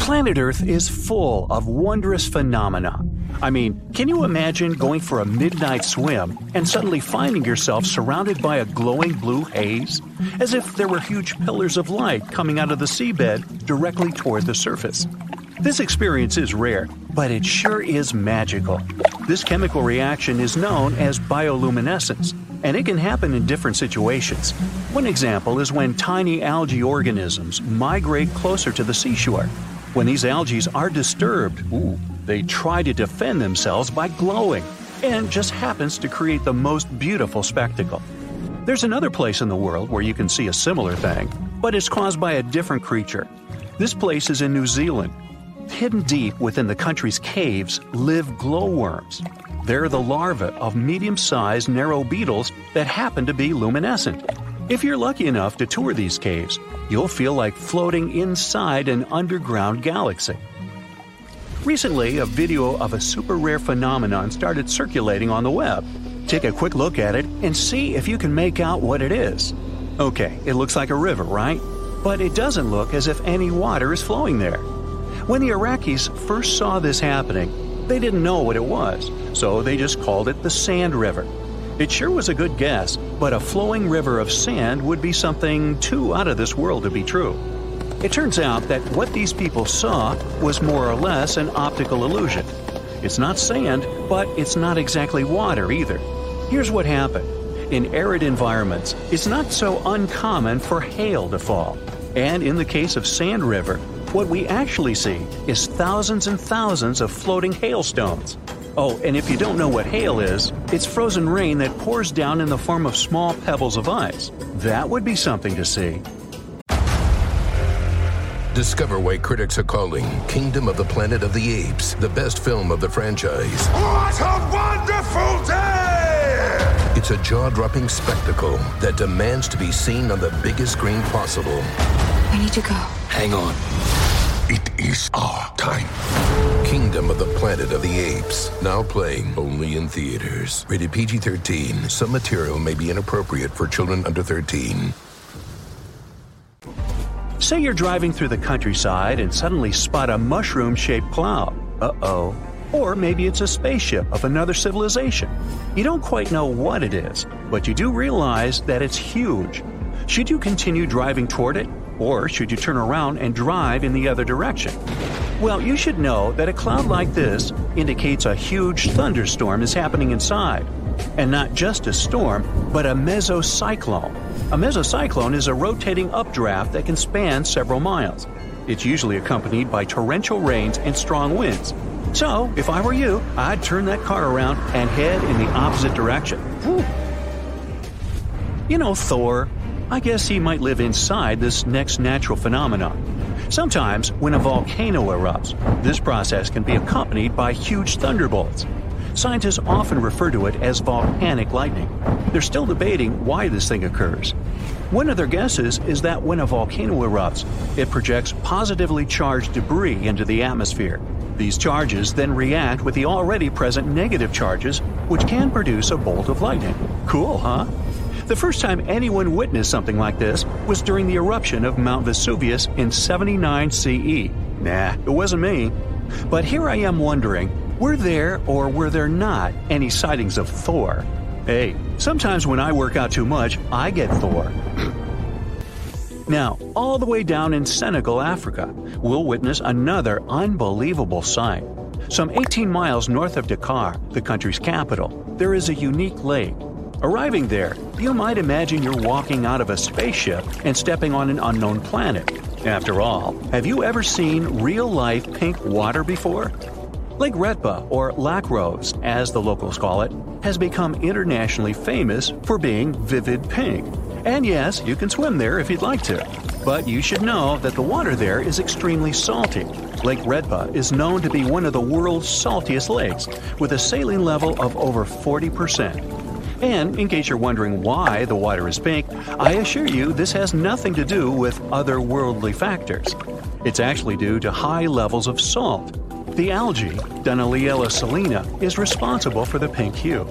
Planet Earth is full of wondrous phenomena. I mean, can you imagine going for a midnight swim and suddenly finding yourself surrounded by a glowing blue haze? As if there were huge pillars of light coming out of the seabed directly toward the surface. This experience is rare, but it sure is magical. This chemical reaction is known as bioluminescence, and it can happen in different situations. One example is when tiny algae organisms migrate closer to the seashore. When these algae are disturbed, ooh, they try to defend themselves by glowing, and just happens to create the most beautiful spectacle. There's another place in the world where you can see a similar thing, but it's caused by a different creature. This place is in New Zealand. Hidden deep within the country's caves live glowworms. They're the larvae of medium sized narrow beetles that happen to be luminescent. If you're lucky enough to tour these caves, you'll feel like floating inside an underground galaxy. Recently, a video of a super rare phenomenon started circulating on the web. Take a quick look at it and see if you can make out what it is. Okay, it looks like a river, right? But it doesn't look as if any water is flowing there. When the Iraqis first saw this happening, they didn't know what it was, so they just called it the Sand River. It sure was a good guess, but a flowing river of sand would be something too out of this world to be true. It turns out that what these people saw was more or less an optical illusion. It's not sand, but it's not exactly water either. Here's what happened. In arid environments, it's not so uncommon for hail to fall. And in the case of Sand River, what we actually see is thousands and thousands of floating hailstones. Oh, and if you don't know what hail is, it's frozen rain that pours down in the form of small pebbles of ice. That would be something to see. Discover why critics are calling Kingdom of the Planet of the Apes the best film of the franchise. What a wonderful day! It's a jaw dropping spectacle that demands to be seen on the biggest screen possible. We need to go. Hang on. It is our time. Kingdom of the Planet of the Apes. Now playing only in theaters. Rated PG 13. Some material may be inappropriate for children under 13. Say you're driving through the countryside and suddenly spot a mushroom shaped cloud. Uh oh. Or maybe it's a spaceship of another civilization. You don't quite know what it is, but you do realize that it's huge. Should you continue driving toward it? Or should you turn around and drive in the other direction? Well, you should know that a cloud like this indicates a huge thunderstorm is happening inside. And not just a storm, but a mesocyclone. A mesocyclone is a rotating updraft that can span several miles. It's usually accompanied by torrential rains and strong winds. So, if I were you, I'd turn that car around and head in the opposite direction. Whew. You know Thor, I guess he might live inside this next natural phenomenon. Sometimes, when a volcano erupts, this process can be accompanied by huge thunderbolts. Scientists often refer to it as volcanic lightning. They're still debating why this thing occurs. One of their guesses is that when a volcano erupts, it projects positively charged debris into the atmosphere. These charges then react with the already present negative charges, which can produce a bolt of lightning. Cool, huh? The first time anyone witnessed something like this was during the eruption of Mount Vesuvius in 79 CE. Nah, it wasn't me. But here I am wondering were there or were there not any sightings of Thor? Hey, sometimes when I work out too much, I get Thor. now, all the way down in Senegal, Africa, we'll witness another unbelievable sight. Some 18 miles north of Dakar, the country's capital, there is a unique lake Arriving there, you might imagine you're walking out of a spaceship and stepping on an unknown planet. After all, have you ever seen real life pink water before? Lake Retba, or Lac Rose, as the locals call it, has become internationally famous for being vivid pink. And yes, you can swim there if you'd like to. But you should know that the water there is extremely salty. Lake Retba is known to be one of the world's saltiest lakes, with a saline level of over 40%. And in case you're wondering why the water is pink, I assure you this has nothing to do with otherworldly factors. It's actually due to high levels of salt. The algae, Dunaliella salina, is responsible for the pink hue.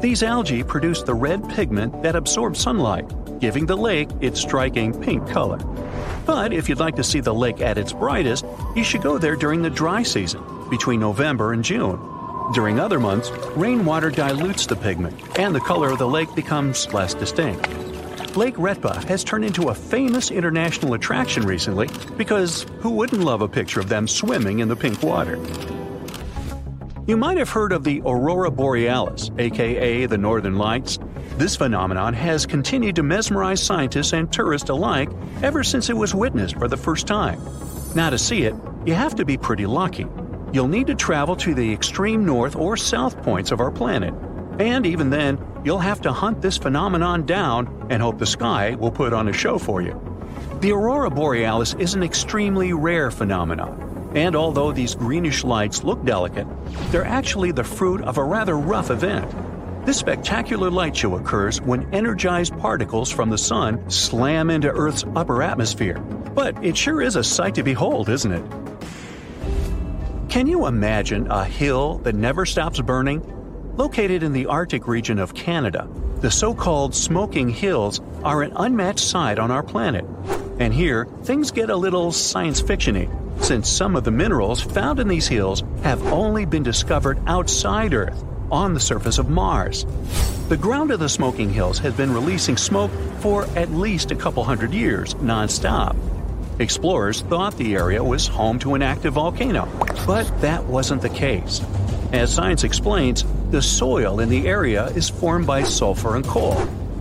These algae produce the red pigment that absorbs sunlight, giving the lake its striking pink color. But if you'd like to see the lake at its brightest, you should go there during the dry season, between November and June. During other months, rainwater dilutes the pigment, and the color of the lake becomes less distinct. Lake Retba has turned into a famous international attraction recently because who wouldn't love a picture of them swimming in the pink water? You might have heard of the Aurora Borealis, aka the Northern Lights. This phenomenon has continued to mesmerize scientists and tourists alike ever since it was witnessed for the first time. Now, to see it, you have to be pretty lucky you'll need to travel to the extreme north or south points of our planet. And even then, you'll have to hunt this phenomenon down and hope the sky will put on a show for you. The aurora borealis is an extremely rare phenomenon, and although these greenish lights look delicate, they're actually the fruit of a rather rough event. This spectacular light show occurs when energized particles from the sun slam into Earth's upper atmosphere. But it sure is a sight to behold, isn't it? Can you imagine a hill that never stops burning? Located in the Arctic region of Canada, the so called Smoking Hills are an unmatched sight on our planet. And here, things get a little science fictiony, since some of the minerals found in these hills have only been discovered outside Earth, on the surface of Mars. The ground of the Smoking Hills has been releasing smoke for at least a couple hundred years, nonstop. Explorers thought the area was home to an active volcano, but that wasn't the case. As science explains, the soil in the area is formed by sulfur and coal,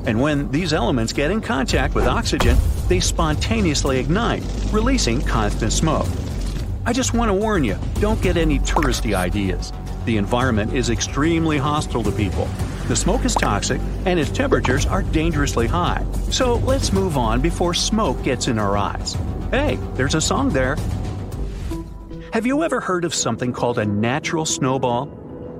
and when these elements get in contact with oxygen, they spontaneously ignite, releasing constant smoke. I just want to warn you don't get any touristy ideas. The environment is extremely hostile to people. The smoke is toxic, and its temperatures are dangerously high. So let's move on before smoke gets in our eyes. Hey, there's a song there. Have you ever heard of something called a natural snowball?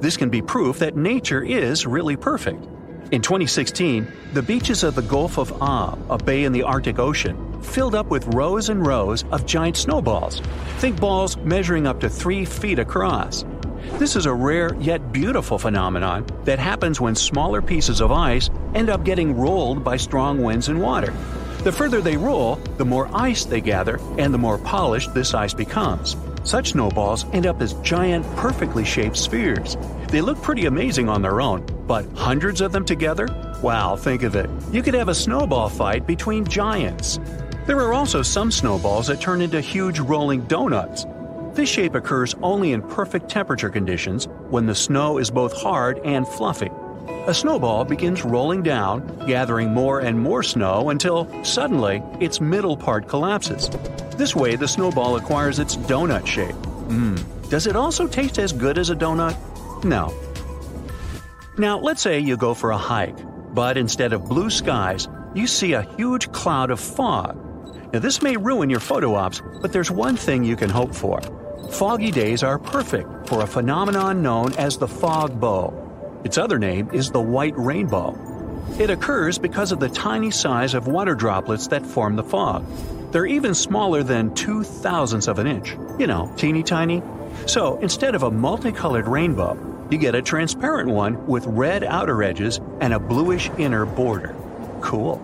This can be proof that nature is really perfect. In 2016, the beaches of the Gulf of Ob, a bay in the Arctic Ocean, filled up with rows and rows of giant snowballs. Think balls measuring up to three feet across. This is a rare yet beautiful phenomenon that happens when smaller pieces of ice end up getting rolled by strong winds and water. The further they roll, the more ice they gather, and the more polished this ice becomes. Such snowballs end up as giant, perfectly shaped spheres. They look pretty amazing on their own, but hundreds of them together? Wow, think of it. You could have a snowball fight between giants. There are also some snowballs that turn into huge rolling donuts. This shape occurs only in perfect temperature conditions when the snow is both hard and fluffy. A snowball begins rolling down, gathering more and more snow until suddenly its middle part collapses. This way, the snowball acquires its donut shape. Mmm. Does it also taste as good as a donut? No. Now, let's say you go for a hike, but instead of blue skies, you see a huge cloud of fog. Now, this may ruin your photo ops, but there's one thing you can hope for. Foggy days are perfect for a phenomenon known as the fog bow. Its other name is the white rainbow. It occurs because of the tiny size of water droplets that form the fog. They're even smaller than two thousandths of an inch. You know, teeny tiny. So instead of a multicolored rainbow, you get a transparent one with red outer edges and a bluish inner border. Cool.